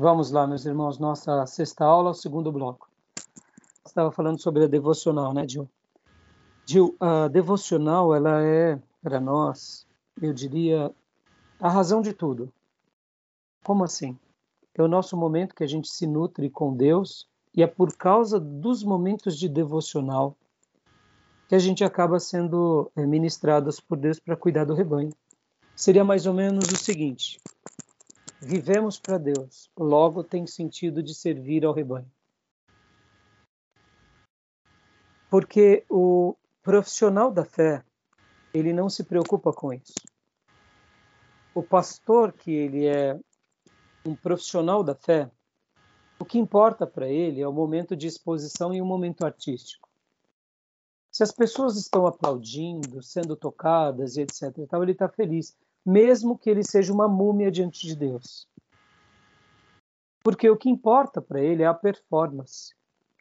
Vamos lá, meus irmãos, nossa sexta aula, segundo bloco. Estava falando sobre a devocional, né, Gil? Gil, a devocional, ela é, para nós, eu diria, a razão de tudo. Como assim? É o nosso momento que a gente se nutre com Deus e é por causa dos momentos de devocional que a gente acaba sendo eh, ministrados por Deus para cuidar do rebanho. Seria mais ou menos o seguinte: vivemos para Deus, logo tem sentido de servir ao rebanho. Porque o profissional da fé, ele não se preocupa com isso. O pastor que ele é um profissional da fé, o que importa para ele é o momento de exposição e o momento artístico. Se as pessoas estão aplaudindo, sendo tocadas e etc, então ele está feliz, mesmo que ele seja uma múmia diante de Deus. Porque o que importa para ele é a performance,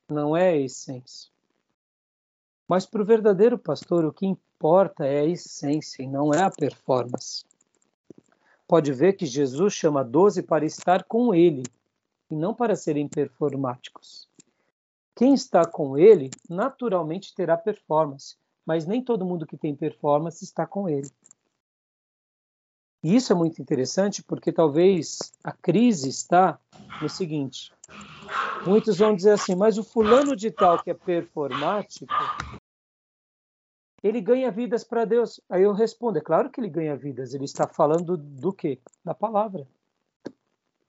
não é a essência. Mas para o verdadeiro pastor, o que importa é a essência e não é a performance. Pode ver que Jesus chama doze para estar com ele e não para serem performáticos. Quem está com ele, naturalmente terá performance, mas nem todo mundo que tem performance está com ele. E isso é muito interessante porque talvez a crise está no seguinte: muitos vão dizer assim, mas o fulano de tal que é performático, ele ganha vidas para Deus. Aí eu respondo: é claro que ele ganha vidas, ele está falando do quê? Da palavra.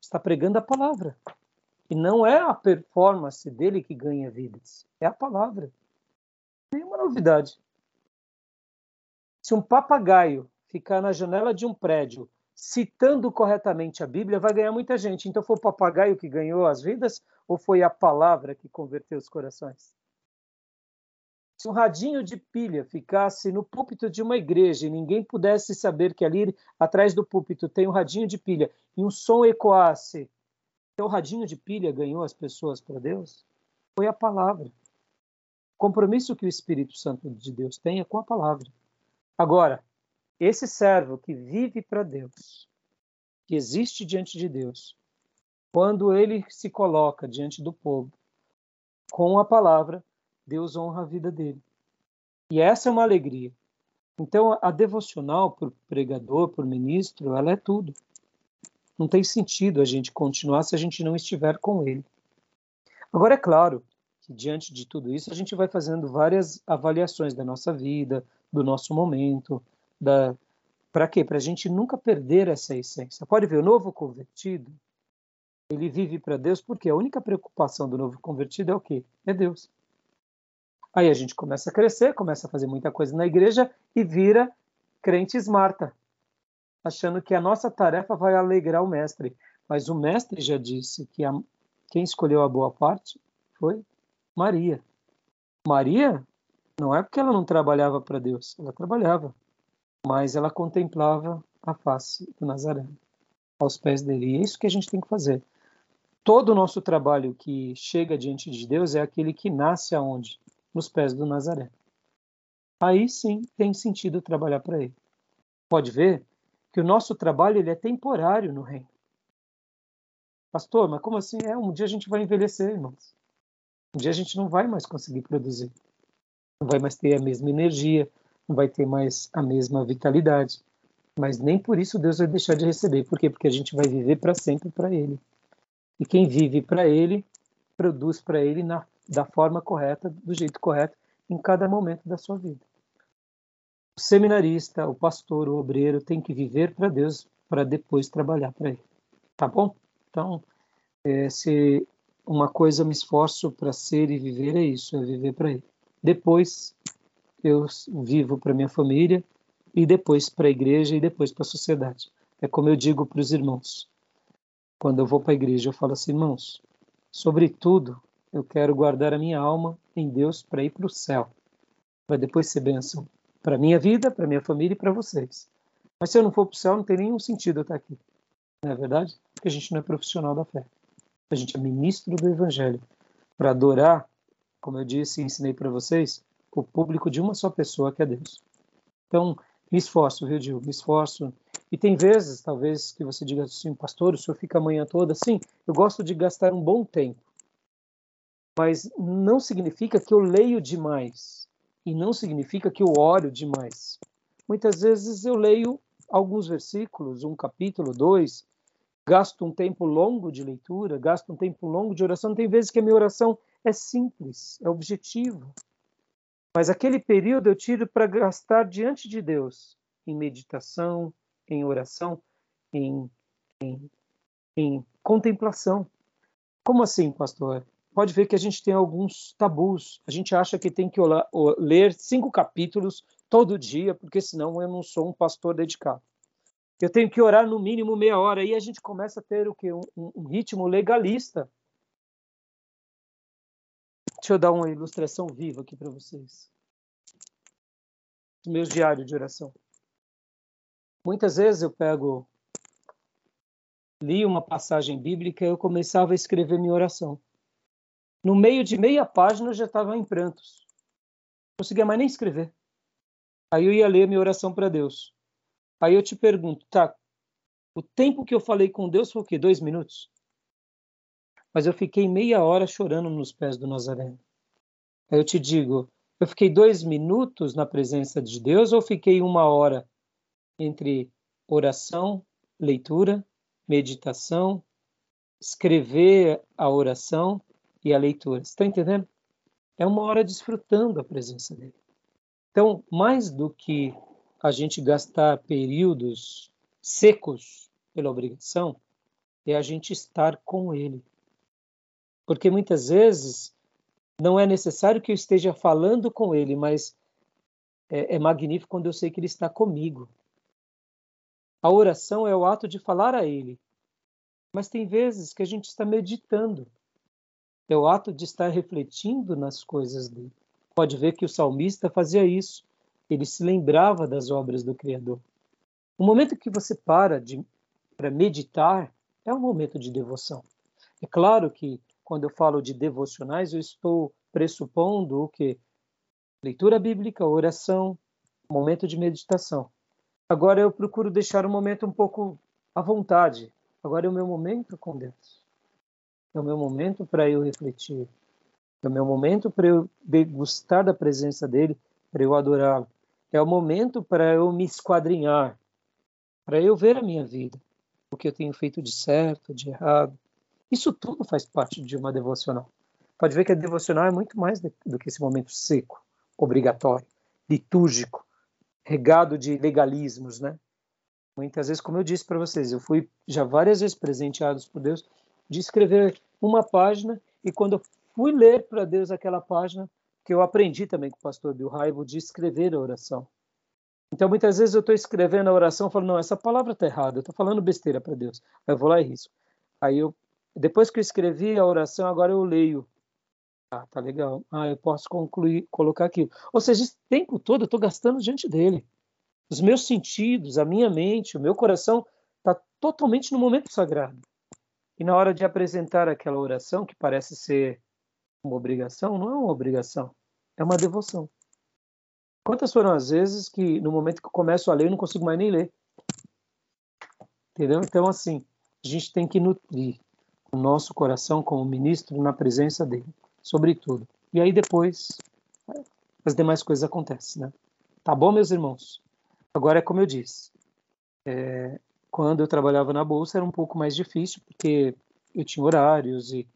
Está pregando a palavra. E não é a performance dele que ganha vidas, é a palavra. Nenhuma novidade. Se um papagaio ficar na janela de um prédio citando corretamente a Bíblia, vai ganhar muita gente. Então foi o papagaio que ganhou as vidas ou foi a palavra que converteu os corações? Se um radinho de pilha ficasse no púlpito de uma igreja e ninguém pudesse saber que ali atrás do púlpito tem um radinho de pilha e um som ecoasse então, o radinho de pilha ganhou as pessoas para Deus? Foi a palavra. O compromisso que o Espírito Santo de Deus tem é com a palavra. Agora, esse servo que vive para Deus, que existe diante de Deus, quando ele se coloca diante do povo com a palavra, Deus honra a vida dele. E essa é uma alegria. Então, a devocional por pregador, por ministro, ela é tudo. Não tem sentido a gente continuar se a gente não estiver com ele. Agora, é claro que diante de tudo isso, a gente vai fazendo várias avaliações da nossa vida, do nosso momento, da para quê? Para a gente nunca perder essa essência. Pode ver, o novo convertido, ele vive para Deus porque a única preocupação do novo convertido é o quê? É Deus. Aí a gente começa a crescer, começa a fazer muita coisa na igreja e vira crente Marta achando que a nossa tarefa vai alegrar o mestre. Mas o mestre já disse que a, quem escolheu a boa parte foi Maria. Maria não é porque ela não trabalhava para Deus, ela trabalhava, mas ela contemplava a face do Nazareno aos pés dele. E é isso que a gente tem que fazer. Todo o nosso trabalho que chega diante de Deus é aquele que nasce aonde? Nos pés do Nazareno. Aí sim tem sentido trabalhar para ele. Pode ver que o nosso trabalho ele é temporário no reino. Pastor, mas como assim? É, um dia a gente vai envelhecer, irmãos. Um dia a gente não vai mais conseguir produzir. Não vai mais ter a mesma energia, não vai ter mais a mesma vitalidade. Mas nem por isso Deus vai deixar de receber. Por quê? Porque a gente vai viver para sempre para Ele. E quem vive para Ele, produz para Ele na, da forma correta, do jeito correto, em cada momento da sua vida o seminarista, o pastor, o obreiro tem que viver para Deus para depois trabalhar para Ele. Tá bom? Então, é, se uma coisa eu me esforço para ser e viver é isso, é viver para Ele. Depois eu vivo para minha família e depois para a igreja e depois para a sociedade. É como eu digo para os irmãos. Quando eu vou para a igreja, eu falo assim, irmãos, sobretudo eu quero guardar a minha alma em Deus para ir para o céu, para depois ser bênção para minha vida, para minha família e para vocês. Mas se eu não for para o céu, não tem nenhum sentido eu estar aqui. Não é verdade? Porque a gente não é profissional da fé. A gente é ministro do evangelho para adorar, como eu disse e ensinei para vocês, o público de uma só pessoa que é Deus. Então, me esforço, viu, Gil? Me esforço E tem vezes, talvez, que você diga assim, pastor, o senhor fica a manhã toda? Sim, eu gosto de gastar um bom tempo. Mas não significa que eu leio demais. E não significa que eu oro demais. Muitas vezes eu leio alguns versículos, um capítulo, dois, gasto um tempo longo de leitura, gasto um tempo longo de oração. Tem vezes que a minha oração é simples, é objetivo. Mas aquele período eu tiro para gastar diante de Deus, em meditação, em oração, em, em, em contemplação. Como assim, pastor? Pode ver que a gente tem alguns tabus. A gente acha que tem que ler cinco capítulos todo dia, porque senão eu não sou um pastor dedicado. Eu tenho que orar no mínimo meia hora. Aí a gente começa a ter o que um, um ritmo legalista. Deixa eu dar uma ilustração viva aqui para vocês. Meus diários de oração. Muitas vezes eu pego, li uma passagem bíblica e eu começava a escrever minha oração. No meio de meia página eu já estava em prantos. Não conseguia mais nem escrever. Aí eu ia ler minha oração para Deus. Aí eu te pergunto, tá, o tempo que eu falei com Deus foi o quê? Dois minutos? Mas eu fiquei meia hora chorando nos pés do Nazareno. Eu te digo, eu fiquei dois minutos na presença de Deus ou fiquei uma hora entre oração, leitura, meditação, escrever a oração e a leitura? Está entendendo? É uma hora desfrutando a presença dele. Então, mais do que a gente gastar períodos secos pela obrigação, é a gente estar com Ele. Porque muitas vezes não é necessário que eu esteja falando com Ele, mas é, é magnífico quando eu sei que Ele está comigo. A oração é o ato de falar a Ele. Mas tem vezes que a gente está meditando. É o ato de estar refletindo nas coisas dele. Pode ver que o salmista fazia isso ele se lembrava das obras do Criador. O momento que você para para meditar é um momento de devoção. É claro que quando eu falo de devocionais, eu estou pressupondo o que? Leitura bíblica, oração, momento de meditação. Agora eu procuro deixar o momento um pouco à vontade. Agora é o meu momento com Deus. É o meu momento para eu refletir. É o meu momento para eu degustar da presença dele, para eu adorá-lo. É o momento para eu me esquadrinhar, para eu ver a minha vida, o que eu tenho feito de certo, de errado. Isso tudo faz parte de uma devocional. Pode ver que a devocional é muito mais do que esse momento seco, obrigatório, litúrgico, regado de legalismos, né? Muitas vezes, como eu disse para vocês, eu fui já várias vezes presenteados por Deus de escrever uma página e quando eu fui ler para Deus aquela página, que eu aprendi também com o pastor Bill Raibo de escrever a oração. Então, muitas vezes eu estou escrevendo a oração e falo, não, essa palavra está errada, eu estou falando besteira para Deus. Aí eu vou lá e risco. Aí eu, depois que eu escrevi a oração, agora eu leio. Ah, tá legal. Ah, eu posso concluir, colocar aquilo. Ou seja, esse tempo todo eu estou gastando diante dele. Os meus sentidos, a minha mente, o meu coração está totalmente no momento sagrado. E na hora de apresentar aquela oração, que parece ser uma obrigação, não é uma obrigação é uma devoção. Quantas foram as vezes que no momento que eu começo a ler eu não consigo mais nem ler? Entendeu? Então, assim, a gente tem que nutrir o nosso coração como ministro na presença dele, sobretudo. E aí depois as demais coisas acontecem, né? Tá bom, meus irmãos? Agora é como eu disse. É, quando eu trabalhava na bolsa era um pouco mais difícil porque eu tinha horários e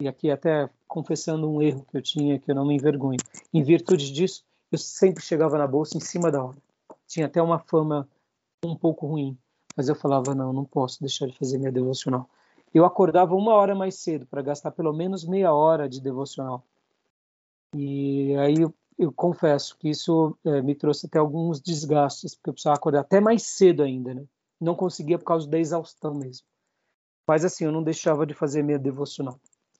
e aqui até confessando um erro que eu tinha, que eu não me envergonho. Em virtude disso, eu sempre chegava na bolsa em cima da hora. Tinha até uma fama um pouco ruim, mas eu falava, não, não posso deixar de fazer minha devocional. Eu acordava uma hora mais cedo para gastar pelo menos meia hora de devocional. E aí eu, eu confesso que isso é, me trouxe até alguns desgastes, porque eu precisava acordar até mais cedo ainda, né? Não conseguia por causa da exaustão mesmo. Mas assim, eu não deixava de fazer minha devocional.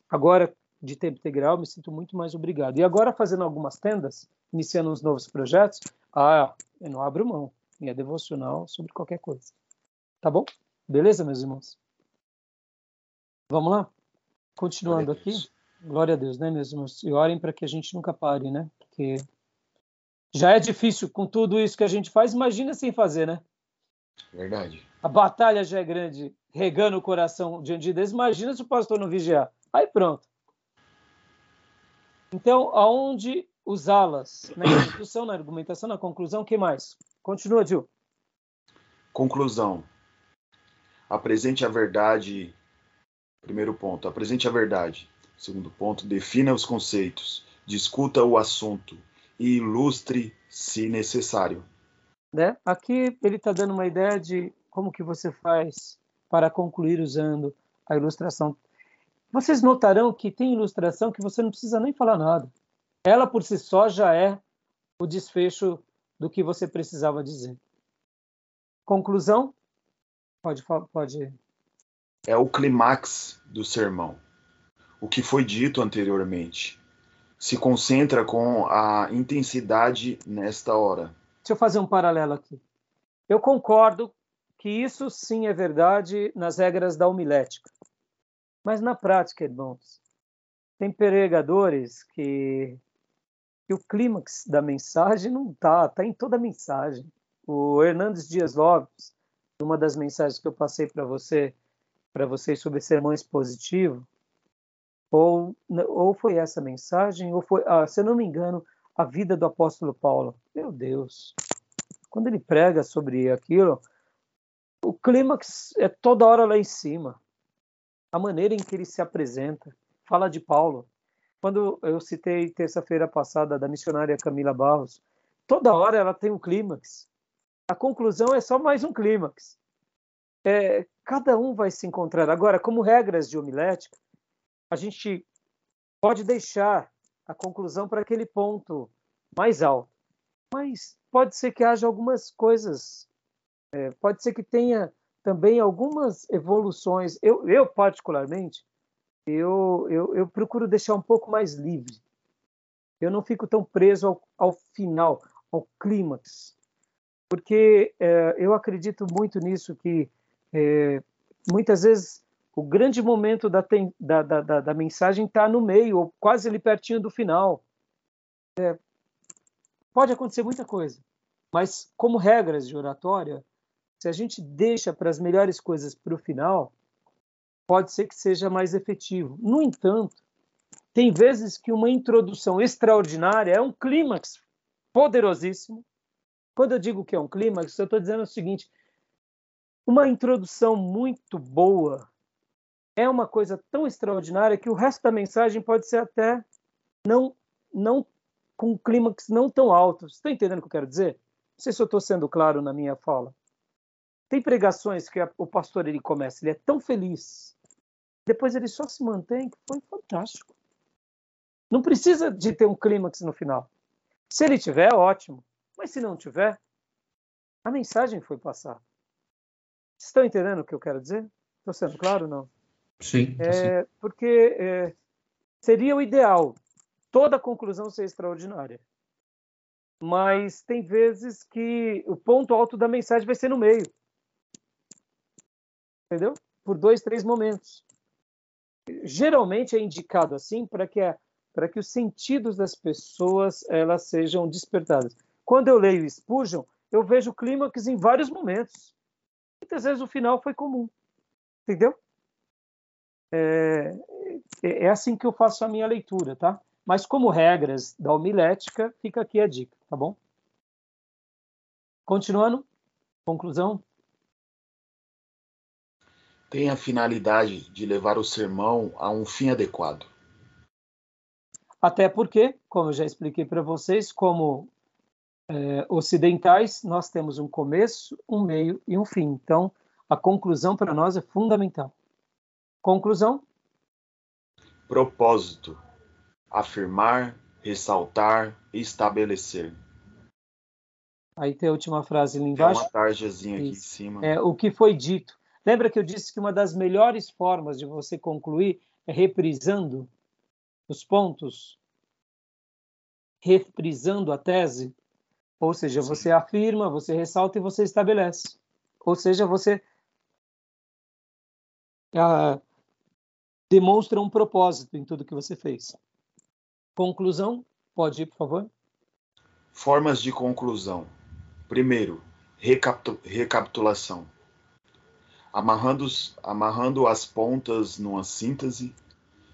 Agora, de tempo integral, me sinto muito mais obrigado. E agora, fazendo algumas tendas, iniciando uns novos projetos, ah, eu não abro mão. Minha devocional sobre qualquer coisa. Tá bom? Beleza, meus irmãos? Vamos lá? Continuando aqui. Glória a Deus, né, meus irmãos? E orem para que a gente nunca pare, né? Porque já é difícil com tudo isso que a gente faz, imagina sem fazer, né? Verdade. A batalha já é grande, regando o coração diante de Deus. Imagina se o pastor não vigiar. Aí pronto. Então, aonde usá-las? Na introdução, na argumentação, na conclusão, o que mais? Continua, Gil. Conclusão. Apresente a verdade. Primeiro ponto, apresente a verdade. Segundo ponto, defina os conceitos, discuta o assunto e ilustre se necessário. Né? Aqui ele está dando uma ideia de como que você faz para concluir usando a ilustração. Vocês notarão que tem ilustração que você não precisa nem falar nada. Ela por si só já é o desfecho do que você precisava dizer. Conclusão? Pode, pode. É o clímax do sermão. O que foi dito anteriormente se concentra com a intensidade nesta hora. Deixa eu fazer um paralelo aqui. Eu concordo que isso sim é verdade nas regras da homilética. Mas na prática, irmãos, tem pregadores que, que o clímax da mensagem não está, está em toda a mensagem. O Hernandes Dias Lopes, numa das mensagens que eu passei para você, para vocês sobre sermão expositivo, ou, ou foi essa mensagem, ou foi, ah, se eu não me engano, a vida do apóstolo Paulo. Meu Deus, quando ele prega sobre aquilo, o clímax é toda hora lá em cima. A maneira em que ele se apresenta, fala de Paulo. Quando eu citei terça-feira passada da missionária Camila Barros, toda hora ela tem um clímax. A conclusão é só mais um clímax. É, cada um vai se encontrar. Agora, como regras de homilética, a gente pode deixar a conclusão para aquele ponto mais alto. Mas pode ser que haja algumas coisas é, pode ser que tenha também algumas evoluções. Eu, eu particularmente, eu, eu, eu, procuro deixar um pouco mais livre. Eu não fico tão preso ao, ao final, ao clímax, porque é, eu acredito muito nisso que é, muitas vezes o grande momento da, da, da, da mensagem está no meio, ou quase ali pertinho do final. É, pode acontecer muita coisa, mas como regras de oratória, se a gente deixa para as melhores coisas para o final, pode ser que seja mais efetivo. No entanto, tem vezes que uma introdução extraordinária é um clímax poderosíssimo. Quando eu digo que é um clímax, eu estou dizendo o seguinte: uma introdução muito boa é uma coisa tão extraordinária que o resto da mensagem pode ser até não, não com um clímax não tão alto. Você está entendendo o que eu quero dizer? Não sei se eu estou sendo claro na minha fala. Tem pregações que o pastor ele começa, ele é tão feliz, depois ele só se mantém, que foi fantástico. Não precisa de ter um clímax no final. Se ele tiver, ótimo. Mas se não tiver, a mensagem foi passada. Estão entendendo o que eu quero dizer? Estou sendo claro ou não? Sim. É, porque é, seria o ideal toda a conclusão ser extraordinária. Mas tem vezes que o ponto alto da mensagem vai ser no meio entendeu? Por dois, três momentos. Geralmente é indicado assim para que para que os sentidos das pessoas elas sejam despertadas. Quando eu leio Spurgeon, eu vejo clímax em vários momentos. Muitas vezes o final foi comum, entendeu? É, é, é assim que eu faço a minha leitura, tá? Mas como regras da homilética, fica aqui a dica, tá bom? Continuando, conclusão tem a finalidade de levar o sermão a um fim adequado. Até porque, como eu já expliquei para vocês, como é, ocidentais, nós temos um começo, um meio e um fim. Então, a conclusão para nós é fundamental. Conclusão? Propósito: afirmar, ressaltar, estabelecer. Aí tem a última frase ali embaixo. Tem uma tarjazinha aqui em cima. É o que foi dito. Lembra que eu disse que uma das melhores formas de você concluir é reprisando os pontos? Reprisando a tese? Ou seja, Sim. você afirma, você ressalta e você estabelece. Ou seja, você ah, demonstra um propósito em tudo que você fez. Conclusão? Pode ir, por favor. Formas de conclusão. Primeiro, recapitulação. Amarrando, amarrando as pontas numa síntese,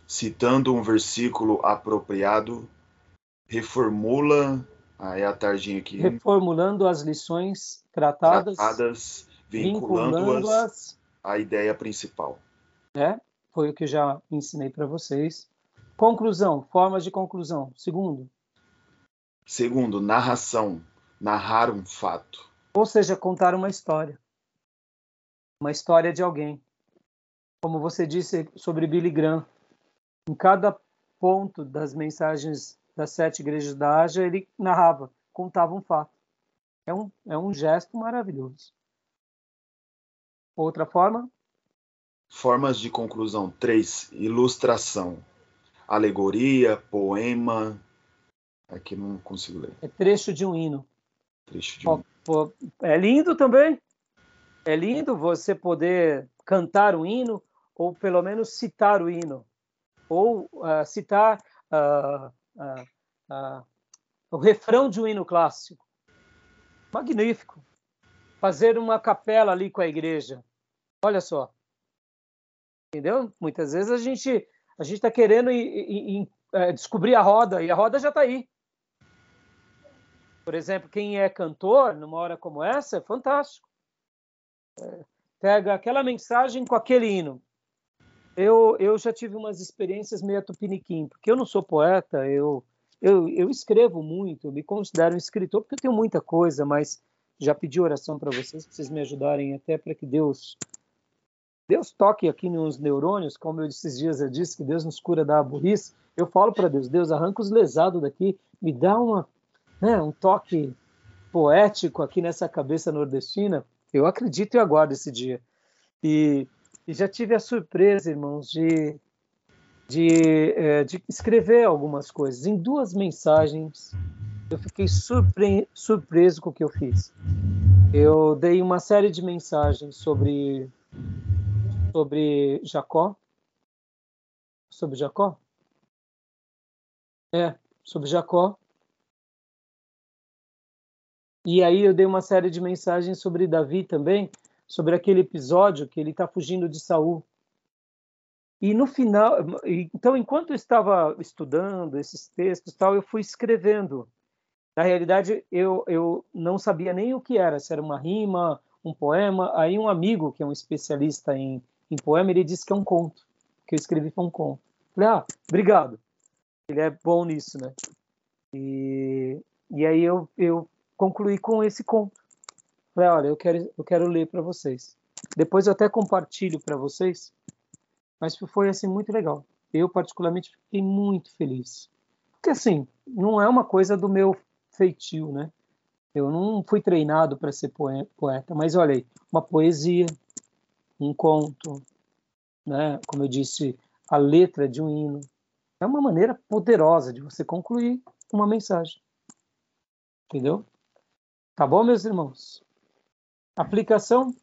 citando um versículo apropriado, reformula. É a tarjinha aqui. Reformulando as lições tratadas, tratadas vinculando-as à ideia principal. É, foi o que já ensinei para vocês. Conclusão, formas de conclusão. Segundo. Segundo, narração, narrar um fato. Ou seja, contar uma história. Uma história de alguém. Como você disse sobre Billy Graham, em cada ponto das mensagens das sete igrejas da Ásia, ele narrava, contava um fato. É um, é um gesto maravilhoso. Outra forma? Formas de conclusão. Três. Ilustração. Alegoria, poema. Aqui não consigo ler. É trecho de um hino. Trecho de um hino. É lindo também. É lindo você poder cantar o hino, ou pelo menos citar o hino. Ou uh, citar uh, o refrão de um hino clássico. Magnífico fazer uma capela ali com a igreja. Olha só. Entendeu? Muitas vezes a gente a gente está querendo é, descobrir a roda e a roda já está aí. Por exemplo, quem é cantor numa hora como essa é fantástico. É, pega aquela mensagem com aquele hino. Eu, eu já tive umas experiências meio tupiniquim, porque eu não sou poeta, eu, eu, eu escrevo muito, eu me considero um escritor, porque eu tenho muita coisa, mas já pedi oração para vocês, para vocês me ajudarem até para que Deus Deus toque aqui nos neurônios, como eu esses dias eu disse que Deus nos cura da burrice. Eu falo para Deus, Deus arranca os lesados daqui, me dá uma, né, um toque poético aqui nessa cabeça nordestina. Eu acredito e aguardo esse dia. E, e já tive a surpresa, irmãos, de de, é, de escrever algumas coisas em duas mensagens eu fiquei surpre surpreso com o que eu fiz. Eu dei uma série de mensagens sobre sobre Jacó, sobre Jacó, é sobre Jacó. E aí eu dei uma série de mensagens sobre Davi também, sobre aquele episódio que ele está fugindo de Saul. E no final, então enquanto eu estava estudando esses textos, tal, eu fui escrevendo na realidade, eu, eu não sabia nem o que era, se era uma rima, um poema. Aí um amigo, que é um especialista em, em poema, ele disse que é um conto, que eu escrevi foi um conto. Falei, ah, obrigado. Ele é bom nisso, né? E, e aí eu, eu concluí com esse conto. Falei, olha, eu quero, eu quero ler para vocês. Depois eu até compartilho para vocês, mas foi assim muito legal. Eu particularmente fiquei muito feliz. Porque assim, não é uma coisa do meu feitio, né? Eu não fui treinado para ser poeta, mas olha aí, uma poesia, um conto, né? Como eu disse, a letra de um hino. É uma maneira poderosa de você concluir uma mensagem. Entendeu? Tá bom, meus irmãos? Aplicação?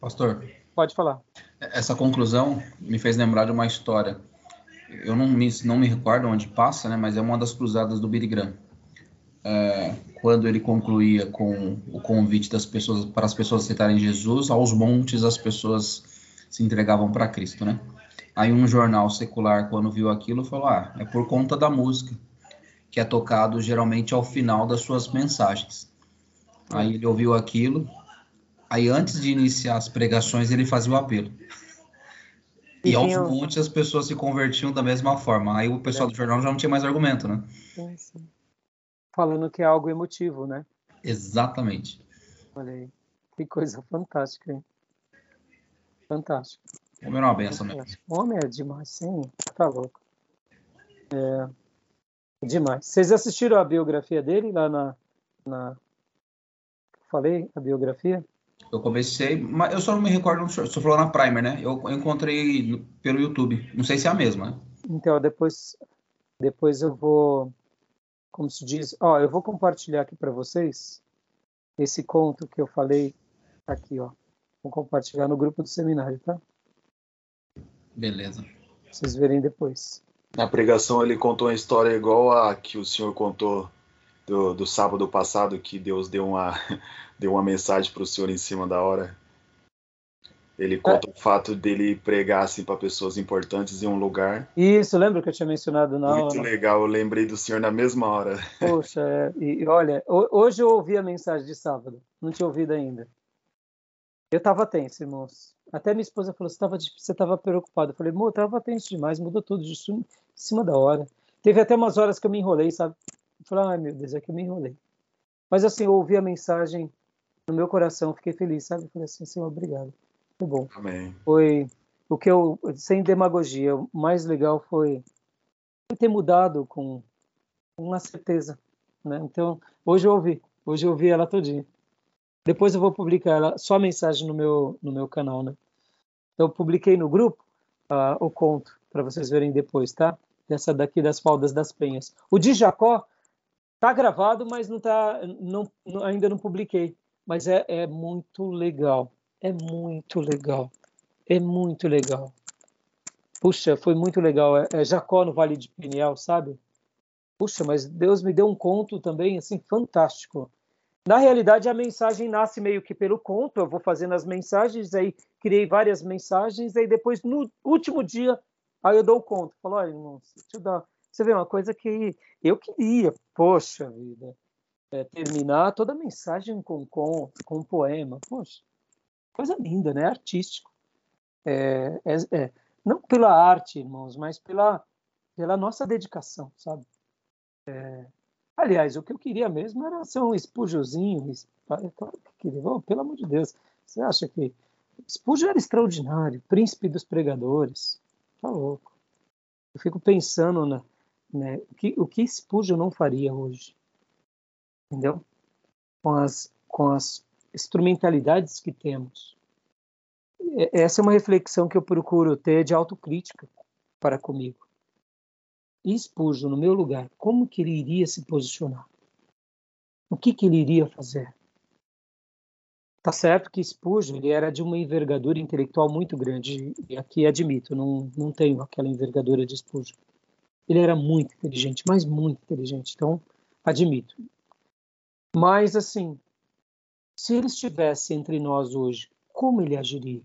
Pastor. Pode falar. Essa conclusão me fez lembrar de uma história. Eu não me, não me recordo onde passa, né? Mas é uma das cruzadas do Billy Graham é, quando ele concluía com o convite das pessoas para as pessoas aceitarem Jesus, aos montes as pessoas se entregavam para Cristo, né? Aí um jornal secular, quando viu aquilo, falou: ah, é por conta da música, que é tocado geralmente ao final das suas mensagens. Aí ele ouviu aquilo, aí antes de iniciar as pregações, ele fazia o apelo. E, e aos montes as pessoas se convertiam da mesma forma. Aí o pessoal do jornal já não tinha mais argumento, né? Sim, sim falando que é algo emotivo, né? Exatamente. Olha aí, que coisa fantástica, hein? Fantástico. Homem é uma benção mesmo. O homem é demais, sim, tá louco. É, demais. Vocês assistiram a biografia dele lá na, na... Falei a biografia? Eu comecei, mas eu só não me recordo, você falou na Primer, né? Eu encontrei pelo YouTube. Não sei se é a mesma, né? Então, depois, depois eu vou como se diz, ó, eu vou compartilhar aqui para vocês esse conto que eu falei aqui, ó. Vou compartilhar no grupo do seminário, tá? Beleza. Pra vocês verem depois. Na pregação ele contou uma história igual a que o senhor contou do, do sábado passado que Deus deu uma, deu uma mensagem para o senhor em cima da hora. Ele conta é. o fato dele pregar assim para pessoas importantes em um lugar. Isso, lembra que eu tinha mencionado na Muito aula? legal, eu lembrei do senhor na mesma hora. Poxa, é, e olha, hoje eu ouvi a mensagem de sábado, não tinha ouvido ainda. Eu estava tenso, irmãos. Até minha esposa falou: você estava preocupado. Eu falei: amor, eu estava tenso demais, mudou tudo de em cima da hora. Teve até umas horas que eu me enrolei, sabe? Falei: ai meu Deus, é que eu me enrolei. Mas assim, eu ouvi a mensagem no meu coração, fiquei feliz, sabe? Falei assim: Senhor, obrigado. Foi bom. Amém. Foi o que eu, sem demagogia, o mais legal foi, ter mudado com uma certeza, né? Então, hoje eu ouvi, hoje eu ouvi ela todinha. Depois eu vou publicar ela, só a mensagem no meu, no meu canal, né? Eu publiquei no grupo uh, o conto, para vocês verem depois, tá? Dessa daqui das faldas das penhas. O de Jacó tá gravado, mas não tá, não, ainda não publiquei. Mas é, é muito legal, é muito legal, é muito legal. Puxa, foi muito legal. É, é Jacó no Vale de Peniel, sabe? Puxa, mas Deus me deu um conto também, assim, fantástico na realidade, a mensagem nasce meio que pelo conto, eu vou fazendo as mensagens, aí criei várias mensagens, aí depois, no último dia, aí eu dou o conto. Falo, olha, irmão, deixa eu dar... Você vê, uma coisa que eu queria, poxa vida, é, terminar toda a mensagem com, com, com um poema, poxa, coisa linda, né? Artístico. É, é, é, não pela arte, irmãos, mas pela, pela nossa dedicação, sabe? É, Aliás, o que eu queria mesmo era ser um queria. Oh, pelo amor de Deus, você acha que Espúgio era extraordinário, príncipe dos pregadores. Tá louco. Eu fico pensando na, né, o, que, o que Espúgio não faria hoje. Entendeu? Com as, com as instrumentalidades que temos. Essa é uma reflexão que eu procuro ter de autocrítica para comigo e Spurgeon no meu lugar, como que ele iria se posicionar? O que, que ele iria fazer? Tá certo que Spurgeon ele era de uma envergadura intelectual muito grande, e aqui admito, não, não tenho aquela envergadura de Spurgeon. Ele era muito inteligente, mas muito inteligente, então admito. Mas, assim, se ele estivesse entre nós hoje, como ele agiria?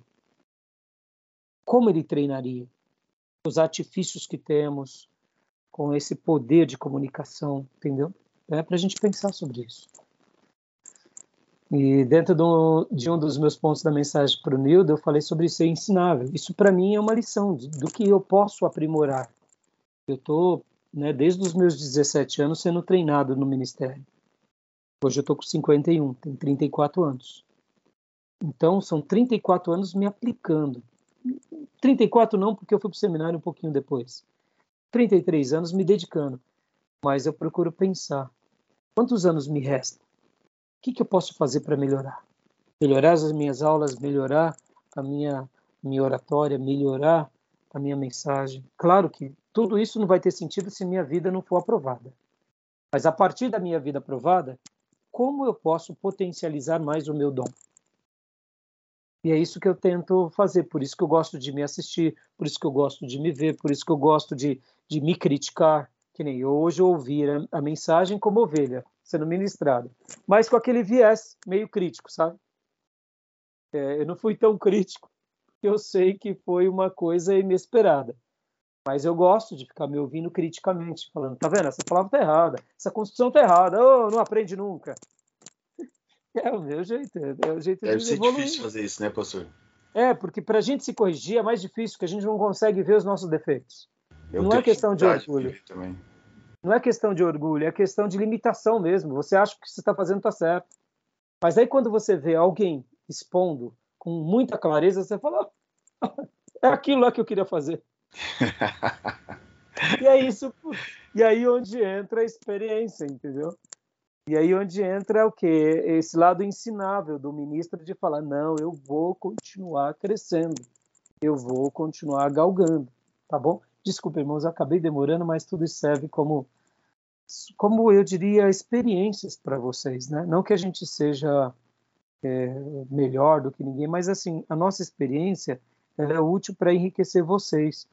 Como ele treinaria? Os artifícios que temos, com esse poder de comunicação, entendeu? É para a gente pensar sobre isso. E dentro do, de um dos meus pontos da mensagem para o Nildo, eu falei sobre ser ensinável. Isso para mim é uma lição de, do que eu posso aprimorar. Eu estou, né, desde os meus 17 anos, sendo treinado no ministério. Hoje eu estou com 51, tenho 34 anos. Então, são 34 anos me aplicando. 34 não, porque eu fui para o seminário um pouquinho depois. 33 anos me dedicando, mas eu procuro pensar: quantos anos me restam? O que, que eu posso fazer para melhorar? Melhorar as minhas aulas, melhorar a minha, minha oratória, melhorar a minha mensagem. Claro que tudo isso não vai ter sentido se minha vida não for aprovada. Mas a partir da minha vida aprovada, como eu posso potencializar mais o meu dom? E é isso que eu tento fazer, por isso que eu gosto de me assistir, por isso que eu gosto de me ver, por isso que eu gosto de de me criticar, que nem hoje ouvir a, a mensagem como ovelha sendo ministrada, mas com aquele viés meio crítico, sabe? É, eu não fui tão crítico, eu sei que foi uma coisa inesperada. Mas eu gosto de ficar me ouvindo criticamente, falando, tá vendo? Essa palavra tá errada, essa construção tá errada, oh, não aprende nunca. É o meu jeito, é o jeito Deve de ser evoluir. difícil fazer isso, né, pastor? É, porque para a gente se corrigir é mais difícil, porque a gente não consegue ver os nossos defeitos. Eu não é questão de orgulho. Também. Não é questão de orgulho, é questão de limitação mesmo. Você acha que o que você está fazendo está certo. Mas aí quando você vê alguém expondo com muita clareza, você fala, é aquilo lá que eu queria fazer. E é isso. E aí onde entra a experiência, entendeu? E aí onde entra o que esse lado ensinável do ministro de falar não, eu vou continuar crescendo, eu vou continuar galgando, tá bom? Desculpa, irmãos, acabei demorando, mas tudo serve como, como eu diria, experiências para vocês, né? Não que a gente seja é, melhor do que ninguém, mas assim, a nossa experiência é útil para enriquecer vocês.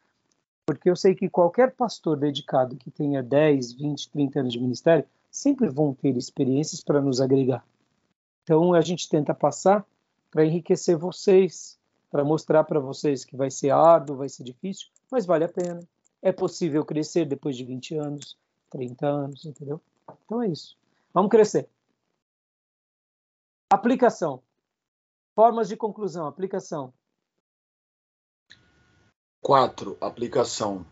Porque eu sei que qualquer pastor dedicado que tenha 10, 20, 30 anos de ministério sempre vão ter experiências para nos agregar. Então a gente tenta passar para enriquecer vocês, para mostrar para vocês que vai ser árduo, vai ser difícil, mas vale a pena. É possível crescer depois de 20 anos, 30 anos, entendeu? Então é isso. Vamos crescer. Aplicação. Formas de conclusão. Aplicação. 4. Aplicação.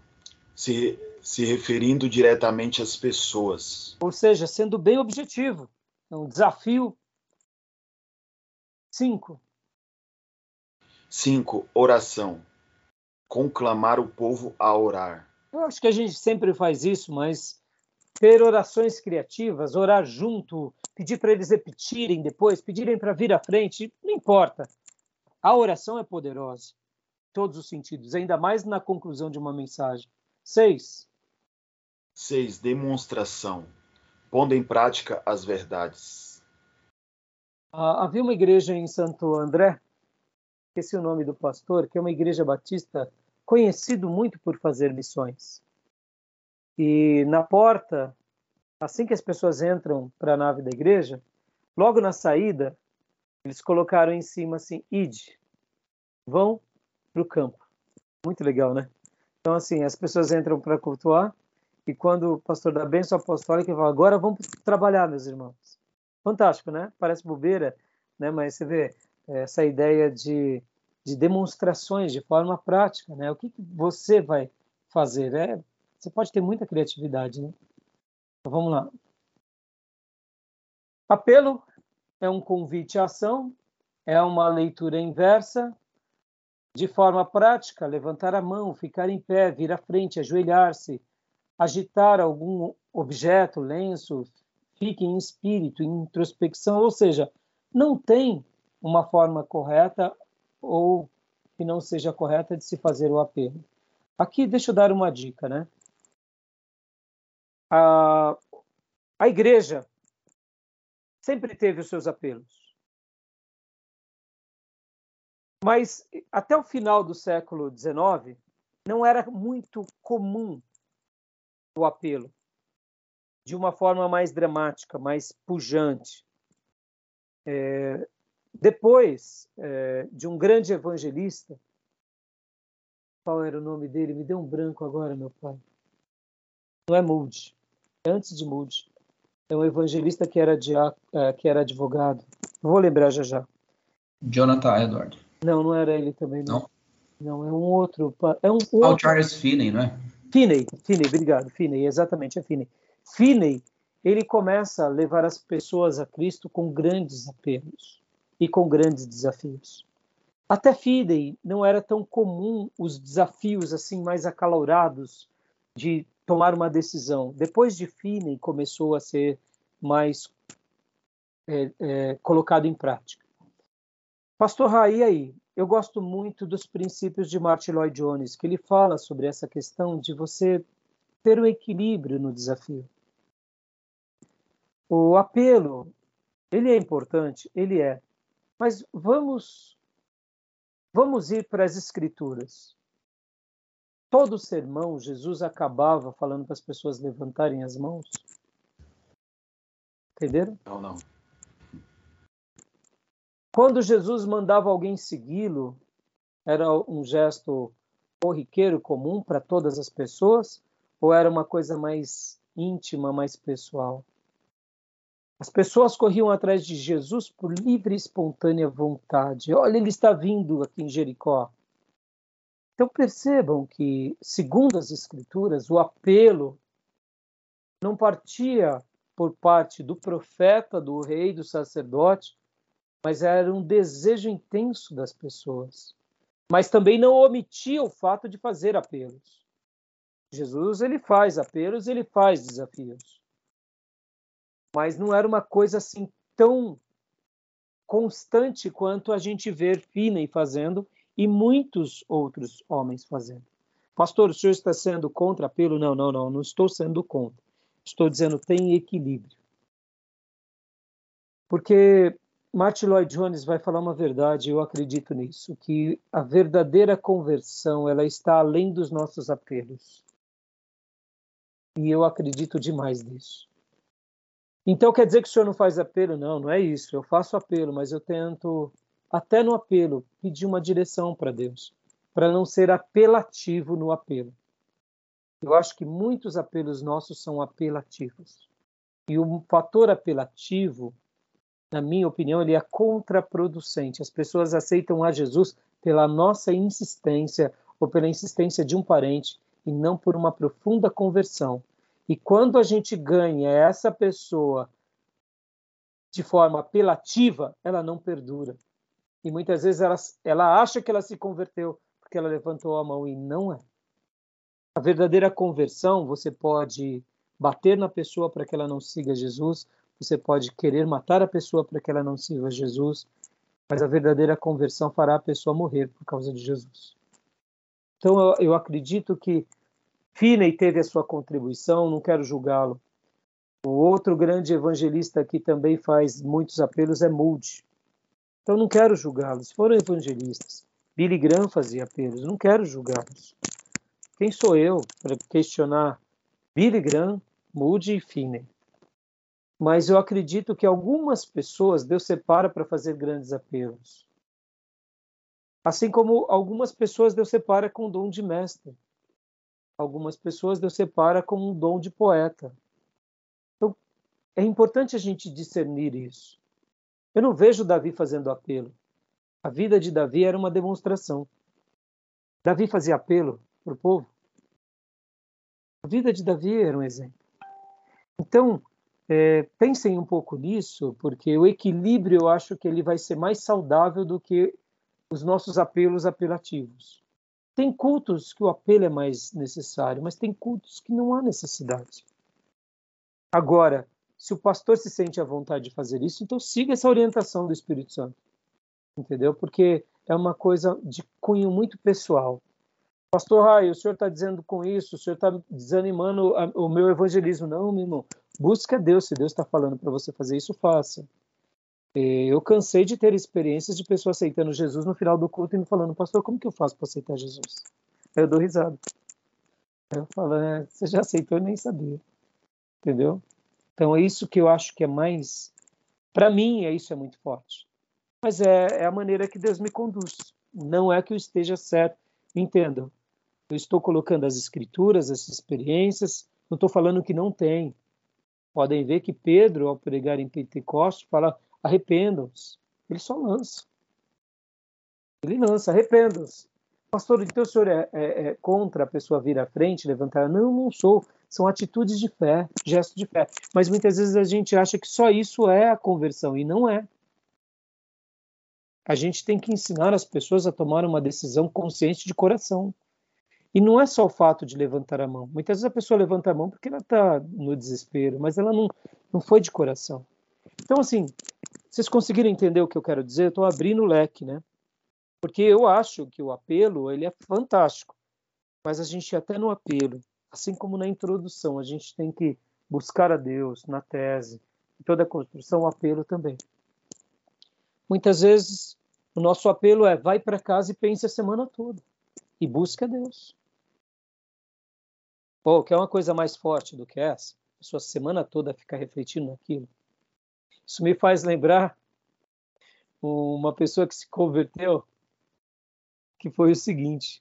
Se, se referindo diretamente às pessoas. Ou seja, sendo bem objetivo. Um desafio. 5. 5. Oração. Conclamar o povo a orar. Eu acho que a gente sempre faz isso, mas ter orações criativas, orar junto, pedir para eles repetirem depois, pedirem para vir à frente, não importa. A oração é poderosa, todos os sentidos, ainda mais na conclusão de uma mensagem. Seis. Seis. Demonstração. Pondo em prática as verdades. Ah, havia uma igreja em Santo André, esqueci o nome do pastor, que é uma igreja batista conhecido muito por fazer missões. E na porta, assim que as pessoas entram para a nave da igreja, logo na saída, eles colocaram em cima assim: id, vão para o campo. Muito legal, né? Então, assim, as pessoas entram para cultuar e quando o pastor dá bênção apostólica, fala: agora vamos trabalhar, meus irmãos. Fantástico, né? Parece bobeira, né? Mas você vê essa ideia de, de demonstrações de forma prática, né? O que, que você vai fazer? É você pode ter muita criatividade, né? Então, vamos lá. Apelo é um convite à ação, é uma leitura inversa, de forma prática, levantar a mão, ficar em pé, vir à frente, ajoelhar-se, agitar algum objeto, lenço, fique em espírito, em introspecção, ou seja, não tem uma forma correta ou que não seja correta de se fazer o apelo. Aqui deixa eu dar uma dica, né? a, a igreja sempre teve os seus apelos. Mas até o final do século XIX, não era muito comum o apelo, de uma forma mais dramática, mais pujante. É, depois é, de um grande evangelista, qual era o nome dele? Me deu um branco agora, meu pai. Não é Moody antes de Moody. É um evangelista que era, de, é, que era advogado. Vou lembrar já já. Jonathan Edward. Não, não era ele também. Não, não, não é um outro. É um outro... Ah, o Charles Finney, não é? Finney, Finney, obrigado. Finney, exatamente, é Finney. Finney, ele começa a levar as pessoas a Cristo com grandes apelos e com grandes desafios. Até Finney não era tão comum os desafios assim mais acalorados de tomar uma decisão. Depois de Finney começou a ser mais é, é, colocado em prática. Pastor Raí aí, eu gosto muito dos princípios de Martin Lloyd Jones, que ele fala sobre essa questão de você ter um equilíbrio no desafio. O apelo, ele é importante, ele é, mas vamos vamos ir para as escrituras todo sermão, Jesus acabava falando para as pessoas levantarem as mãos? Entenderam? Não, não. Quando Jesus mandava alguém segui-lo, era um gesto corriqueiro comum para todas as pessoas ou era uma coisa mais íntima, mais pessoal? As pessoas corriam atrás de Jesus por livre e espontânea vontade. Olha, ele está vindo aqui em Jericó. Então percebam que, segundo as Escrituras, o apelo não partia por parte do profeta, do rei, do sacerdote, mas era um desejo intenso das pessoas. Mas também não omitia o fato de fazer apelos. Jesus ele faz apelos, ele faz desafios. Mas não era uma coisa assim tão constante quanto a gente vê Finney fazendo e muitos outros homens fazendo. Pastor, o senhor está sendo contra apelo? Não, não, não, não estou sendo contra. Estou dizendo tem equilíbrio. Porque Martin Lloyd Jones vai falar uma verdade, eu acredito nisso, que a verdadeira conversão ela está além dos nossos apelos. E eu acredito demais nisso. Então quer dizer que o senhor não faz apelo? Não, não é isso. Eu faço apelo, mas eu tento, até no apelo, pedir uma direção para Deus, para não ser apelativo no apelo. Eu acho que muitos apelos nossos são apelativos. E o fator apelativo, na minha opinião, ele é contraproducente. As pessoas aceitam a Jesus pela nossa insistência ou pela insistência de um parente e não por uma profunda conversão. E quando a gente ganha essa pessoa de forma apelativa, ela não perdura. E muitas vezes ela, ela acha que ela se converteu porque ela levantou a mão e não é. A verdadeira conversão, você pode bater na pessoa para que ela não siga Jesus, você pode querer matar a pessoa para que ela não siga Jesus, mas a verdadeira conversão fará a pessoa morrer por causa de Jesus. Então eu, eu acredito que Finney teve a sua contribuição, não quero julgá-lo. O outro grande evangelista que também faz muitos apelos é Moody. Então não quero julgá-los, foram evangelistas. Billy Graham fazia apelos, não quero julgá-los. Quem sou eu para questionar Billy Graham, Moody e Finney? Mas eu acredito que algumas pessoas Deus separa para fazer grandes apelos. Assim como algumas pessoas Deus separa com o dom de mestre algumas pessoas Deus separa como um dom de poeta. Então, é importante a gente discernir isso. Eu não vejo Davi fazendo apelo. A vida de Davi era uma demonstração. Davi fazia apelo para o povo. A vida de Davi era um exemplo. Então, é, pensem um pouco nisso, porque o equilíbrio eu acho que ele vai ser mais saudável do que os nossos apelos apelativos. Tem cultos que o apelo é mais necessário, mas tem cultos que não há necessidade. Agora, se o pastor se sente à vontade de fazer isso, então siga essa orientação do Espírito Santo. Entendeu? Porque é uma coisa de cunho muito pessoal. Pastor Rai, o senhor está dizendo com isso, o senhor está desanimando o meu evangelismo. Não, meu irmão. Busca Deus. Se Deus está falando para você fazer isso, faça. É, eu cansei de ter experiências de pessoas aceitando Jesus no final do culto e me falando, pastor, como que eu faço para aceitar Jesus? Eu dou risada. Eu falo, é, você já aceitou e nem sabia. Entendeu? Então é isso que eu acho que é mais. Para mim, é isso é muito forte. Mas é, é, a maneira que Deus me conduz. Não é que eu esteja certo. Entendam. Eu estou colocando as escrituras, as experiências. Não estou falando que não tem. Podem ver que Pedro, ao pregar em Pentecostes, fala arrependam-se. Ele só lança. Ele lança, arrependam-se. Pastor, então o senhor é, é, é, contra a pessoa vir à frente, levantar? Não, não sou. São atitudes de fé, gestos de fé. Mas muitas vezes a gente acha que só isso é a conversão, e não é. A gente tem que ensinar as pessoas a tomar uma decisão consciente de coração. E não é só o fato de levantar a mão. Muitas vezes a pessoa levanta a mão porque ela está no desespero, mas ela não, não foi de coração. Então, assim, vocês conseguiram entender o que eu quero dizer? Estou abrindo o leque, né? Porque eu acho que o apelo ele é fantástico, mas a gente até no apelo, assim como na introdução, a gente tem que buscar a Deus na tese, em toda a construção, o apelo também. Muitas vezes o nosso apelo é vai para casa e pense a semana toda e busque a Deus. Pô, quer uma coisa mais forte do que essa? A sua semana toda ficar refletindo naquilo. Isso me faz lembrar uma pessoa que se converteu, que foi o seguinte: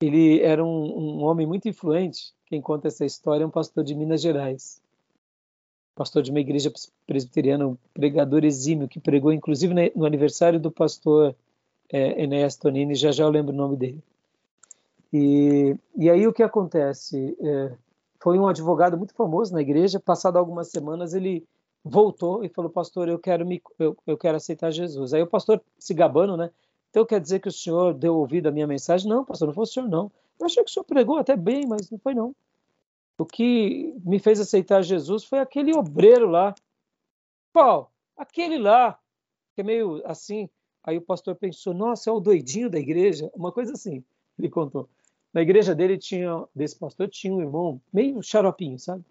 ele era um, um homem muito influente. Quem conta essa história é um pastor de Minas Gerais, pastor de uma igreja presbiteriana, um pregador exímio, que pregou inclusive no aniversário do pastor é, Enéas Tonini, já já eu lembro o nome dele. E, e aí o que acontece? É, foi um advogado muito famoso na igreja, passado algumas semanas ele voltou e falou, pastor, eu quero me, eu, eu quero aceitar Jesus. Aí o pastor se gabando, né? Então quer dizer que o senhor deu ouvido à minha mensagem? Não, pastor, não foi o senhor não. Eu achei que o senhor pregou até bem, mas não foi não. O que me fez aceitar Jesus foi aquele obreiro lá. Qual? Aquele lá, que é meio assim. Aí o pastor pensou, nossa, é o doidinho da igreja, uma coisa assim. Ele contou. Na igreja dele tinha, desse pastor, tinha um irmão meio xaropinho, sabe?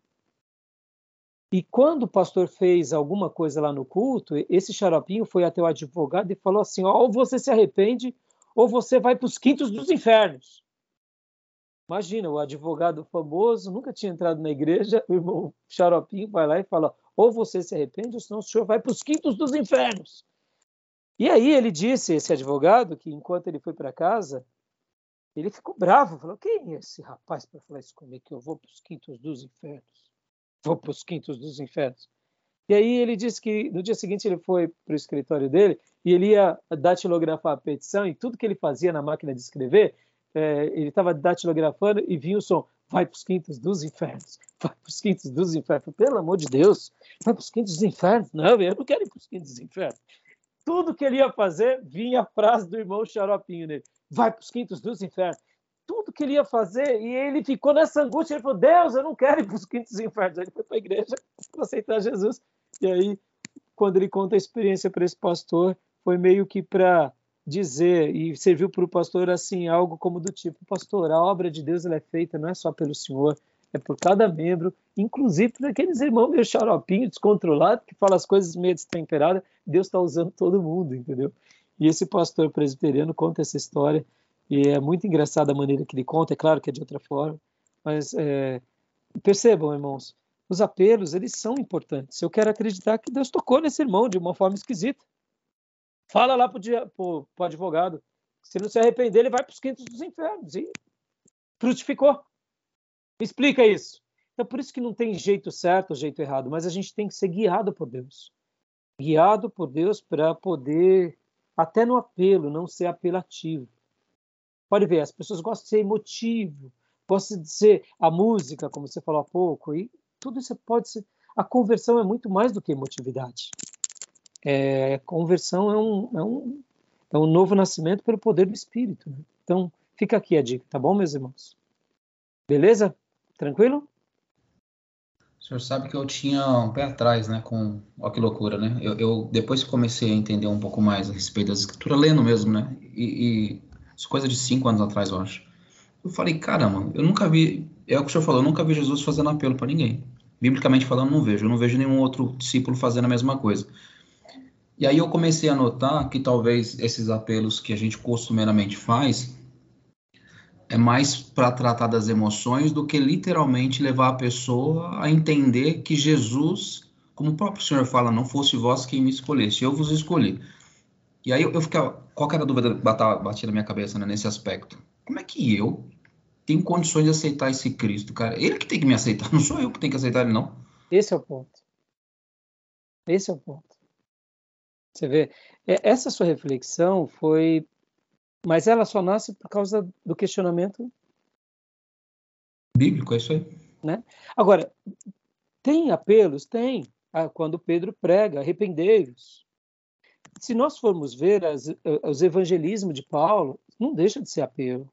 E quando o pastor fez alguma coisa lá no culto, esse xaropinho foi até o advogado e falou assim: ou você se arrepende, ou você vai para os quintos dos infernos. Imagina, o advogado famoso nunca tinha entrado na igreja, o irmão Xaropinho vai lá e fala: ou você se arrepende, ou senão o senhor vai para os quintos dos infernos. E aí ele disse, esse advogado, que enquanto ele foi para casa, ele ficou bravo, falou: quem é esse rapaz para falar isso comigo? Que eu vou para os quintos dos infernos. Vou para os quintos dos infernos. E aí ele disse que no dia seguinte ele foi para o escritório dele e ele ia datilografar a petição e tudo que ele fazia na máquina de escrever, é, ele estava datilografando e vinha o som, vai para os quintos dos infernos, vai para os quintos dos infernos. Pelo amor de Deus, vai para os quintos dos infernos. Não, eu não quero ir para os quintos dos infernos. Tudo que ele ia fazer, vinha a frase do irmão Xaropinho nele, vai para os quintos dos infernos. Tudo que ele ia fazer, e ele ficou nessa angústia, ele falou, Deus, eu não quero ir para os quintos dos infernos. Ele foi para a igreja para aceitar Jesus. E aí, quando ele conta a experiência para esse pastor, foi meio que para dizer e serviu para o pastor assim algo como do tipo pastor a obra de Deus ela é feita não é só pelo Senhor é por cada membro inclusive por aqueles irmãos meio xaropinho descontrolado que fala as coisas meio destemperadas Deus está usando todo mundo entendeu e esse pastor presbiteriano conta essa história e é muito engraçada a maneira que ele conta é claro que é de outra forma mas é, percebam irmãos os apelos eles são importantes eu quero acreditar que Deus tocou nesse irmão de uma forma esquisita Fala lá para o advogado. Se não se arrepender, ele vai para os quintos dos infernos. E frutificou. Explica isso. Então, por isso que não tem jeito certo, jeito errado, mas a gente tem que ser guiado por Deus. Guiado por Deus para poder, até no apelo, não ser apelativo. Pode ver, as pessoas gostam de ser emotivo, gostam de ser a música, como você falou há pouco, e tudo isso pode ser. A conversão é muito mais do que emotividade é, conversão é um, é, um, é um novo nascimento pelo poder do Espírito. Né? Então, fica aqui a dica, tá bom, meus irmãos? Beleza? Tranquilo? O senhor sabe que eu tinha um pé atrás, né, com... Olha que loucura, né? Eu, eu depois que comecei a entender um pouco mais a respeito das escrituras, lendo mesmo, né? E, e isso coisa de cinco anos atrás, eu acho. Eu falei, caramba, eu nunca vi... É o que o senhor falou, eu nunca vi Jesus fazendo apelo para ninguém. Biblicamente falando, não vejo. Eu não vejo nenhum outro discípulo fazendo a mesma coisa. E aí eu comecei a notar que talvez esses apelos que a gente costumeiramente faz é mais para tratar das emoções do que literalmente levar a pessoa a entender que Jesus, como o próprio Senhor fala, não fosse vós quem me escolhesse, eu vos escolhi. E aí eu, eu ficava, qual era a dúvida batia na minha cabeça né, nesse aspecto? Como é que eu tenho condições de aceitar esse Cristo, cara? Ele que tem que me aceitar, não sou eu que tenho que aceitar ele, não. Esse é o ponto. Esse é o ponto. Você vê, essa sua reflexão foi, mas ela só nasce por causa do questionamento bíblico, é isso aí. Né? Agora, tem apelos? Tem. Ah, quando Pedro prega, arrependei-vos. Se nós formos ver as, os evangelismos de Paulo, não deixa de ser apelo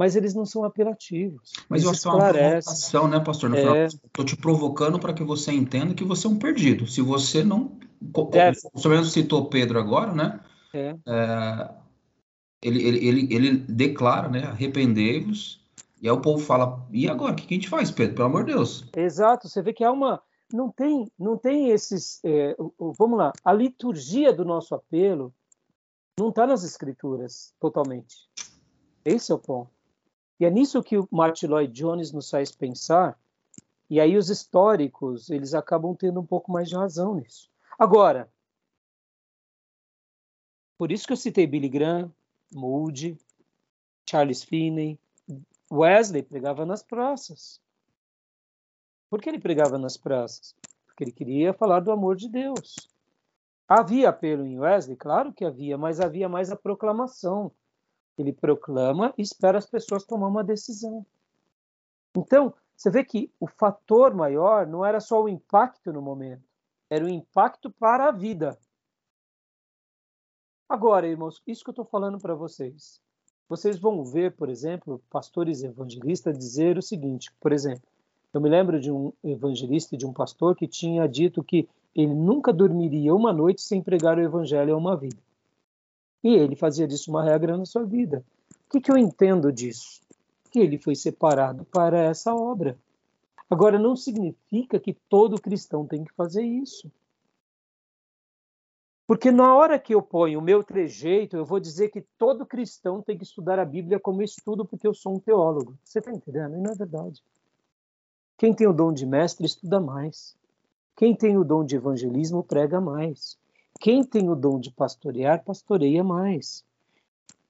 mas eles não são apelativos. Mas eu acho que é uma provocação, né, pastor? No é... final, estou te provocando para que você entenda que você é um perdido. Se você não. É. O senhor citou Pedro agora, né? É. É, ele, ele, ele, ele declara, né? Arrependei-vos. E aí o povo fala: e agora? O que a gente faz, Pedro? Pelo amor de Deus. Exato. Você vê que há uma. Não tem, não tem esses. É, vamos lá. A liturgia do nosso apelo não está nas escrituras totalmente. Esse é o ponto. E é nisso que o Martin Lloyd Jones nos faz pensar, e aí os históricos, eles acabam tendo um pouco mais de razão nisso. Agora, por isso que eu citei Billy Graham, Moody, Charles Finney, Wesley pregava nas praças. Por que ele pregava nas praças? Porque ele queria falar do amor de Deus. Havia apelo em Wesley? Claro que havia, mas havia mais a proclamação ele proclama e espera as pessoas tomar uma decisão. Então, você vê que o fator maior não era só o impacto no momento, era o impacto para a vida. Agora, irmãos, isso que eu estou falando para vocês. Vocês vão ver, por exemplo, pastores evangelistas dizer o seguinte: por exemplo, eu me lembro de um evangelista de um pastor que tinha dito que ele nunca dormiria uma noite sem pregar o evangelho a uma vida. E ele fazia disso uma regra na sua vida. O que, que eu entendo disso? Que ele foi separado para essa obra. Agora, não significa que todo cristão tem que fazer isso. Porque na hora que eu ponho o meu trejeito, eu vou dizer que todo cristão tem que estudar a Bíblia como estudo, porque eu sou um teólogo. Você está entendendo? E não é verdade. Quem tem o dom de mestre estuda mais. Quem tem o dom de evangelismo prega mais. Quem tem o dom de pastorear, pastoreia mais.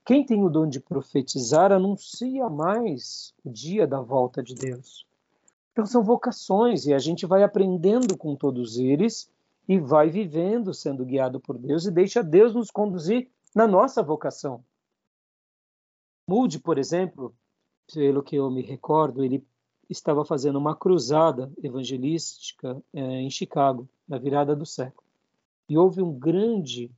Quem tem o dom de profetizar, anuncia mais o dia da volta de Deus. Então são vocações e a gente vai aprendendo com todos eles e vai vivendo sendo guiado por Deus e deixa Deus nos conduzir na nossa vocação. Moody, por exemplo, pelo que eu me recordo, ele estava fazendo uma cruzada evangelística é, em Chicago, na virada do século. E houve um grande,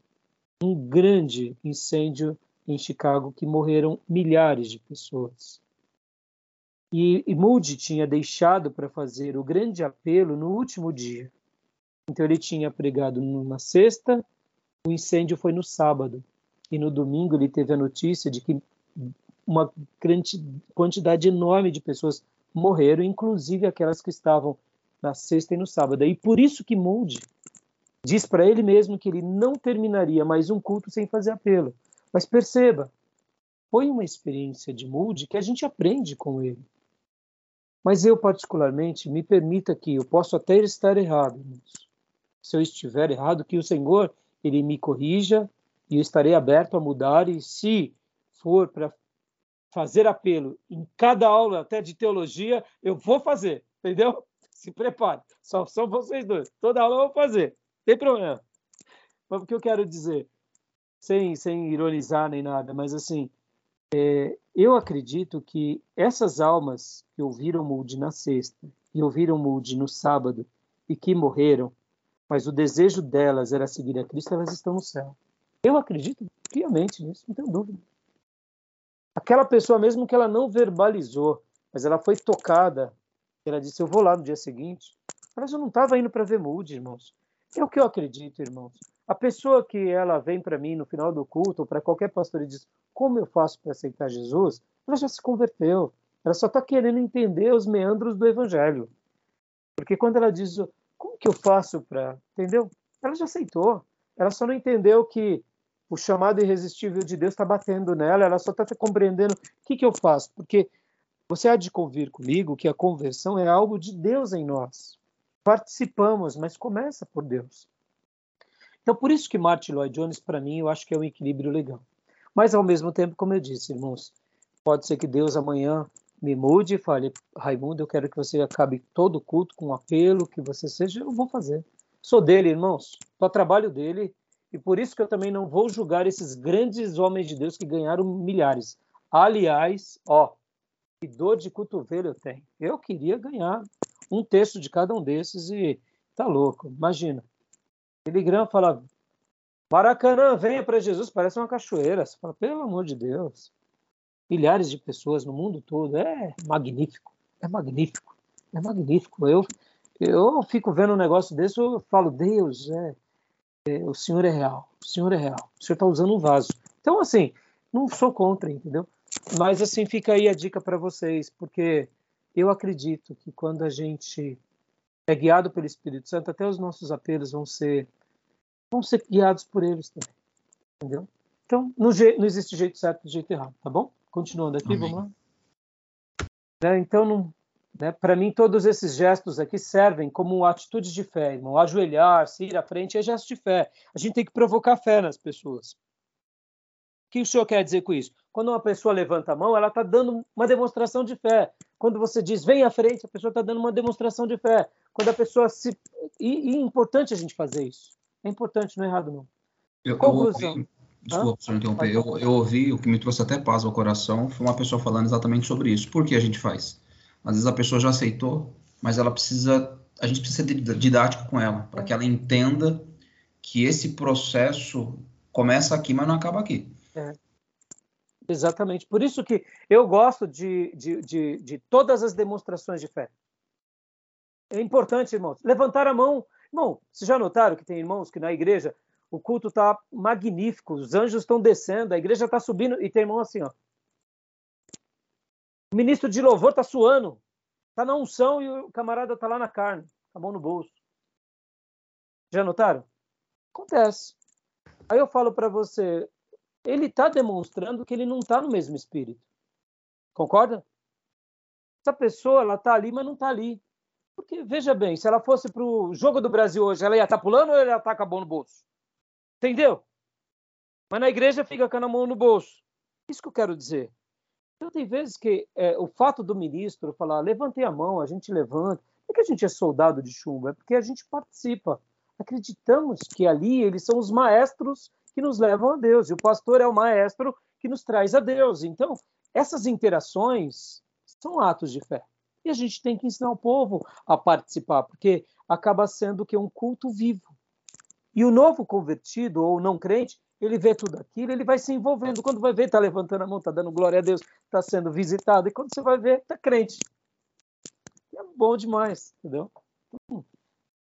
um grande incêndio em Chicago que morreram milhares de pessoas. E, e Moody tinha deixado para fazer o grande apelo no último dia. Então ele tinha pregado numa sexta, o incêndio foi no sábado. E no domingo ele teve a notícia de que uma grande quantidade enorme de pessoas morreram, inclusive aquelas que estavam na sexta e no sábado. E por isso que Moody diz para ele mesmo que ele não terminaria mais um culto sem fazer apelo. Mas perceba, foi uma experiência de Moody que a gente aprende com ele. Mas eu, particularmente, me permita que eu posso até estar errado nisso se eu estiver errado, que o Senhor ele me corrija e eu estarei aberto a mudar e se for para fazer apelo em cada aula até de teologia, eu vou fazer, entendeu? Se prepare. Só são vocês dois. Toda aula eu vou fazer. Não tem problema. Mas o que eu quero dizer, sem, sem ironizar nem nada, mas assim, é, eu acredito que essas almas que ouviram Moody na sexta e ouviram Moody no sábado e que morreram, mas o desejo delas era seguir a Cristo, elas estão no céu. Eu acredito piamente nisso, não tenho dúvida. Aquela pessoa, mesmo que ela não verbalizou, mas ela foi tocada, ela disse: Eu vou lá no dia seguinte. Ela já não estava indo para ver irmãos. É o que eu acredito, irmãos. A pessoa que ela vem para mim no final do culto, ou para qualquer pastor e diz: Como eu faço para aceitar Jesus? Ela já se converteu. Ela só está querendo entender os meandros do evangelho. Porque quando ela diz: como que eu faço para. Entendeu? Ela já aceitou. Ela só não entendeu que o chamado irresistível de Deus está batendo nela, ela só está compreendendo o que, que eu faço. Porque você há de convir comigo que a conversão é algo de Deus em nós. Participamos, mas começa por Deus. Então, por isso que Martin Lloyd Jones, para mim, eu acho que é um equilíbrio legal. Mas, ao mesmo tempo, como eu disse, irmãos, pode ser que Deus amanhã me mude e fale, Raimundo, eu quero que você acabe todo o culto com um apelo, que você seja, eu vou fazer. Sou dele, irmãos, sou trabalho dele, e por isso que eu também não vou julgar esses grandes homens de Deus que ganharam milhares. Aliás, ó, que dor de cotovelo eu tenho. Eu queria ganhar um terço de cada um desses e tá louco, imagina. Graham fala, Maracanã, venha para Jesus, parece uma cachoeira. Você fala, pelo amor de Deus milhares de pessoas no mundo todo. É magnífico, é magnífico, é magnífico. Eu, eu fico vendo um negócio desse, eu falo, Deus, é, é o Senhor é real, o Senhor é real, o Senhor está usando um vaso. Então, assim, não sou contra, entendeu? Mas, assim, fica aí a dica para vocês, porque eu acredito que quando a gente é guiado pelo Espírito Santo, até os nossos apelos vão ser vão ser guiados por eles também, entendeu? Então, não, não existe jeito certo e jeito errado, tá bom? Continuando aqui, Amém. vamos lá. Né, então, né, para mim, todos esses gestos aqui servem como atitudes de fé, irmão. Ajoelhar, se ir à frente é gesto de fé. A gente tem que provocar fé nas pessoas. O que o senhor quer dizer com isso? Quando uma pessoa levanta a mão, ela está dando uma demonstração de fé. Quando você diz vem à frente, a pessoa está dando uma demonstração de fé. Quando a pessoa se. E, e, é importante a gente fazer isso. É importante, não é errado, não. Eu, Conclusão. Eu, Desculpa, professor, interromper. Eu, eu ouvi, o que me trouxe até paz ao coração foi uma pessoa falando exatamente sobre isso. Por que a gente faz? Às vezes a pessoa já aceitou, mas ela precisa, a gente precisa ser didático com ela, para que ela entenda que esse processo começa aqui, mas não acaba aqui. É. Exatamente. Por isso que eu gosto de, de, de, de, todas as demonstrações de fé. É importante, irmãos. Levantar a mão. Irmão, vocês já notaram que tem irmãos que na igreja o culto está magnífico, os anjos estão descendo, a igreja está subindo e tem irmão assim, ó. O ministro de louvor está suando, está na unção e o camarada está lá na carne, com a mão no bolso. Já notaram? Acontece. Aí eu falo para você, ele está demonstrando que ele não está no mesmo espírito. Concorda? Essa pessoa, ela está ali, mas não está ali. Porque, veja bem, se ela fosse para o jogo do Brasil hoje, ela ia estar tá pulando ou ela ia estar tá com a mão no bolso? Entendeu? Mas na igreja fica com a mão no bolso. Isso que eu quero dizer. Então, tem vezes que é, o fato do ministro falar, levantei a mão, a gente levanta. Não é que a gente é soldado de chumbo, é porque a gente participa. Acreditamos que ali eles são os maestros que nos levam a Deus, e o pastor é o maestro que nos traz a Deus. Então, essas interações são atos de fé. E a gente tem que ensinar o povo a participar, porque acaba sendo que um culto vivo. E o novo convertido ou não crente, ele vê tudo aquilo, ele vai se envolvendo. Quando vai ver, está levantando a mão, está dando glória a Deus, está sendo visitado. E quando você vai ver, está crente. É bom demais, entendeu?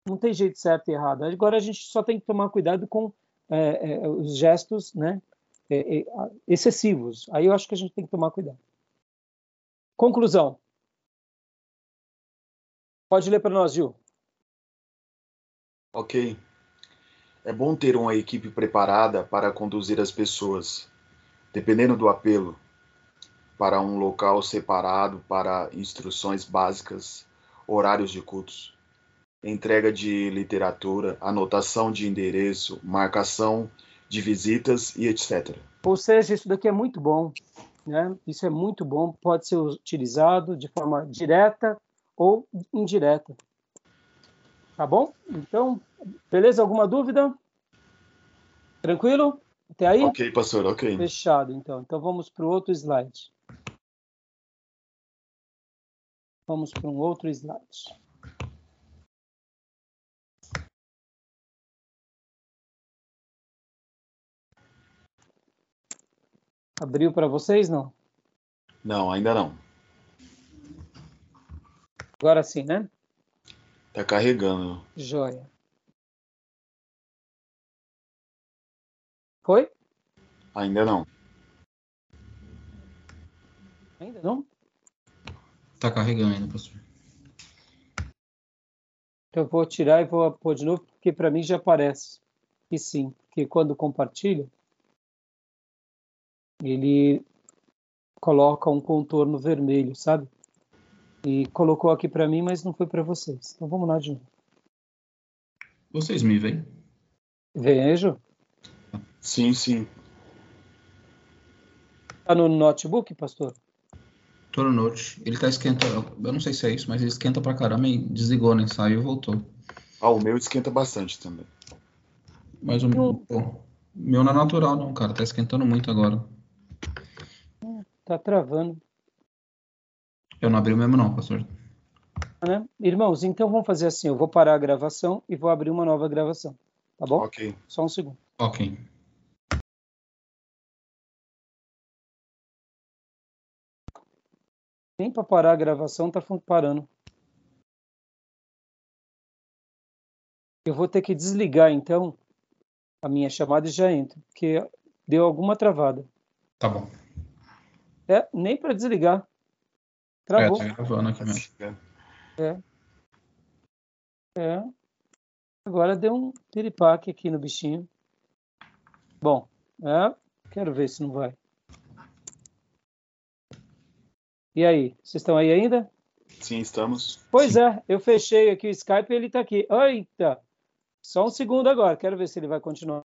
Não tem jeito certo e errado. Agora a gente só tem que tomar cuidado com é, é, os gestos né, é, é excessivos. Aí eu acho que a gente tem que tomar cuidado. Conclusão. Pode ler para nós, Gil. Ok. É bom ter uma equipe preparada para conduzir as pessoas, dependendo do apelo, para um local separado para instruções básicas, horários de cultos, entrega de literatura, anotação de endereço, marcação de visitas e etc. Ou seja, isso daqui é muito bom, né? Isso é muito bom, pode ser utilizado de forma direta ou indireta. Tá bom? Então, beleza? Alguma dúvida? Tranquilo? Até aí? Ok, pastor, ok. Fechado, então. Então vamos para o outro slide. Vamos para um outro slide. Abriu para vocês, não? Não, ainda não. Agora sim, né? Tá carregando. Joia. Foi? Ainda não. Ainda não? Tá carregando ainda, professor. Então eu vou tirar e vou pôr de novo, porque para mim já aparece. E sim, porque quando compartilha, ele coloca um contorno vermelho, sabe? E colocou aqui para mim, mas não foi para vocês. Então vamos lá de novo. Vocês me veem? Vejo. Sim, sim. Tá no notebook, pastor? Tô no note. Ele tá esquentando. Eu não sei se é isso, mas ele esquenta pra caramba e desligou, né? Saiu e voltou. Ah, o meu esquenta bastante também. Mas o meu, meu não é natural, não, cara. Tá esquentando muito agora. Tá travando. Eu não abri o mesmo não, pastor. Né? Irmãos, então vamos fazer assim, eu vou parar a gravação e vou abrir uma nova gravação, tá bom? Ok. Só um segundo. Ok. Nem para parar a gravação tá parando. Eu vou ter que desligar então a minha chamada e já entro, porque deu alguma travada. Tá bom. É, nem para desligar. Travou. É, tá gravando aqui mesmo. É. É. Agora deu um piripaque aqui no bichinho. Bom, é, quero ver se não vai. E aí, vocês estão aí ainda? Sim, estamos. Pois Sim. é, eu fechei aqui o Skype e ele está aqui. Eita! Só um segundo agora, quero ver se ele vai continuar.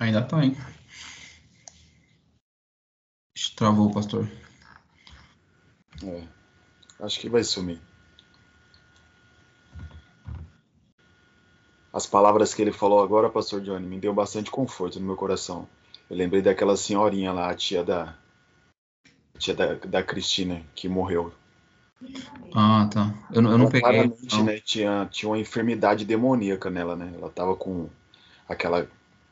Ainda tá, hein? Travou, pastor. É, acho que vai sumir. As palavras que ele falou agora, pastor Johnny, me deu bastante conforto no meu coração. Eu lembrei daquela senhorinha lá, a tia da a tia da, da Cristina, que morreu. Ah, tá. Eu, não- eu não Ela peguei. claramente, não. né, tinha, tinha uma enfermidade demoníaca nela, né? Ela tava com aquela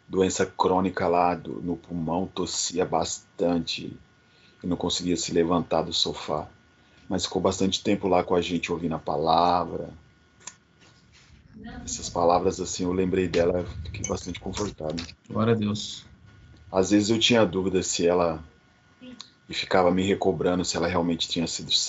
doença crônica lá do- no pulmão, tossia bastante e não conseguia se levantar do sofá. Mas ficou bastante tempo lá com a gente ouvindo a palavra. Essas palavras, assim, eu lembrei dela, fiquei bastante confortável. Glória a Deus. Às vezes eu tinha dúvida se ela. E ficava me recobrando se ela realmente tinha sido